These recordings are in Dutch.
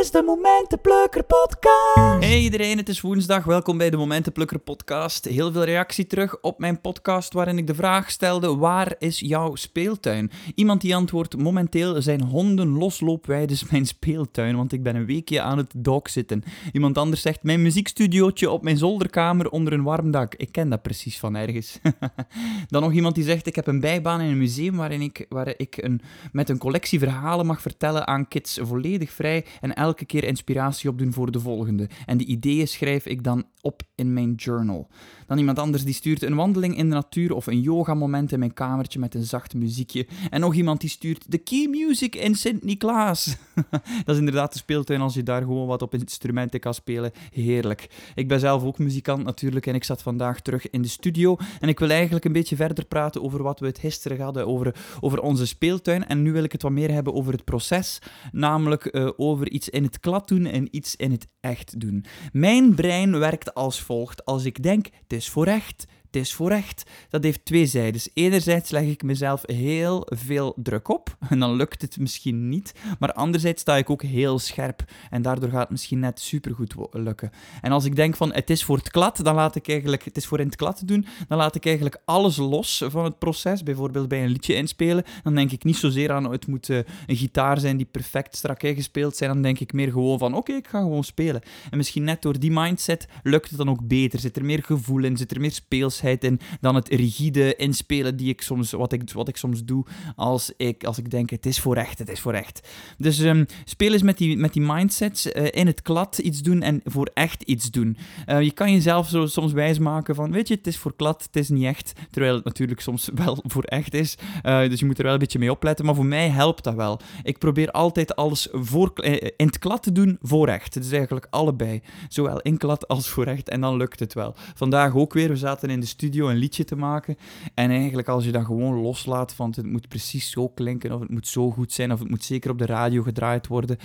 is de Momentenplukker podcast. Hey iedereen, het is woensdag. Welkom bij de Momentenplukker podcast. Heel veel reactie terug op mijn podcast waarin ik de vraag stelde: waar is jouw speeltuin? Iemand die antwoordt: momenteel zijn honden losloopweiden mijn speeltuin, want ik ben een weekje aan het zitten. Iemand anders zegt: mijn muziekstudiootje op mijn zolderkamer onder een warm dak. Ik ken dat precies van ergens. Dan nog iemand die zegt: ik heb een bijbaan in een museum waarin ik, waar ik een, met een collectie verhalen mag vertellen aan kids volledig vrij en elke keer inspiratie opdoen voor de volgende. En die ideeën schrijf ik dan op in mijn journal. Dan iemand anders die stuurt een wandeling in de natuur of een yogamoment in mijn kamertje met een zacht muziekje. En nog iemand die stuurt de key music in Sint-Niklaas. dat is inderdaad de speeltuin als je daar gewoon wat op instrumenten kan spelen. Heerlijk. Ik ben zelf ook muzikant natuurlijk en ik zat vandaag terug in de studio. En ik wil eigenlijk een beetje verder praten over wat we het gisteren hadden, over, over onze speeltuin. En nu wil ik het wat meer hebben over het proces, namelijk uh, over iets in het klad doen en iets in het echt doen. Mijn brein werkt als volgt. Als ik denk, het is voor echt, het is voor echt. Dat heeft twee zijdes. Enerzijds leg ik mezelf heel veel druk op en dan lukt het misschien niet. Maar anderzijds sta ik ook heel scherp en daardoor gaat het misschien net supergoed lukken. En als ik denk van het is voor het klad, dan laat ik eigenlijk, het is voor in het klad doen, dan laat ik eigenlijk alles los van het proces. Bijvoorbeeld bij een liedje inspelen, dan denk ik niet zozeer aan het moet een gitaar zijn die perfect strak ingespeeld zijn. Dan denk ik meer gewoon van oké, ik ga gewoon spelen. En misschien net door die mindset lukt het dan ook beter. Zit er meer gevoel in, zit er meer speels in dan het rigide inspelen die ik soms, wat, ik, wat ik soms doe als ik, als ik denk het is voor echt, het is voor echt. Dus um, speel eens met die, met die mindsets, uh, in het klad iets doen en voor echt iets doen. Uh, je kan jezelf zo soms wijsmaken van, weet je, het is voor klad, het is niet echt, terwijl het natuurlijk soms wel voor echt is. Uh, dus je moet er wel een beetje mee opletten, maar voor mij helpt dat wel. Ik probeer altijd alles voor, in het klad te doen voor echt. Het is eigenlijk allebei, zowel in klad als voor echt, en dan lukt het wel. Vandaag ook weer, we zaten in de studio een liedje te maken. En eigenlijk als je dat gewoon loslaat van het moet precies zo klinken, of het moet zo goed zijn, of het moet zeker op de radio gedraaid worden,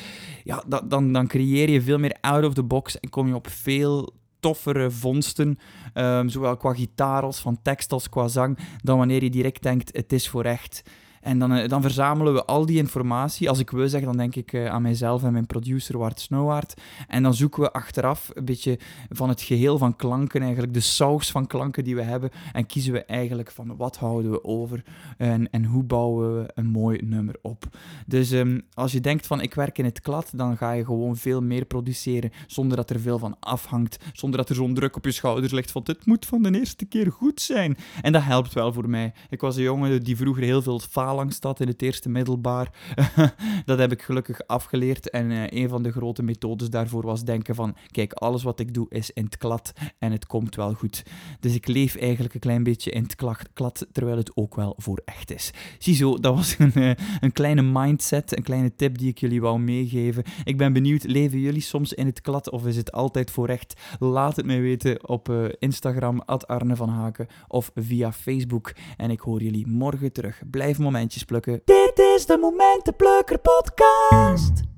ja, dan, dan creëer je veel meer out of the box en kom je op veel toffere vondsten, um, zowel qua gitaar als van tekst als qua zang, dan wanneer je direct denkt, het is voor echt. En dan, eh, dan verzamelen we al die informatie. Als ik we zeg, dan denk ik uh, aan mijzelf en mijn producer Wart. En dan zoeken we achteraf een beetje van het geheel van klanken, eigenlijk de saus van klanken die we hebben. En kiezen we eigenlijk van wat houden we over en, en hoe bouwen we een mooi nummer op. Dus um, als je denkt van ik werk in het klad, dan ga je gewoon veel meer produceren zonder dat er veel van afhangt. Zonder dat er zo'n druk op je schouders ligt van dit moet van de eerste keer goed zijn. En dat helpt wel voor mij. Ik was een jongen die vroeger heel veel falen langs staat in het eerste middelbaar. dat heb ik gelukkig afgeleerd. En uh, een van de grote methodes daarvoor was denken van, kijk, alles wat ik doe is in het klad en het komt wel goed. Dus ik leef eigenlijk een klein beetje in het klad, terwijl het ook wel voor echt is. Ziezo, dat was een, uh, een kleine mindset, een kleine tip die ik jullie wou meegeven. Ik ben benieuwd, leven jullie soms in het klad of is het altijd voor echt? Laat het mij weten op uh, Instagram, Arne van Haken, of via Facebook. En ik hoor jullie morgen terug. Blijf moment plukken. Dit is de Momentenplukker podcast.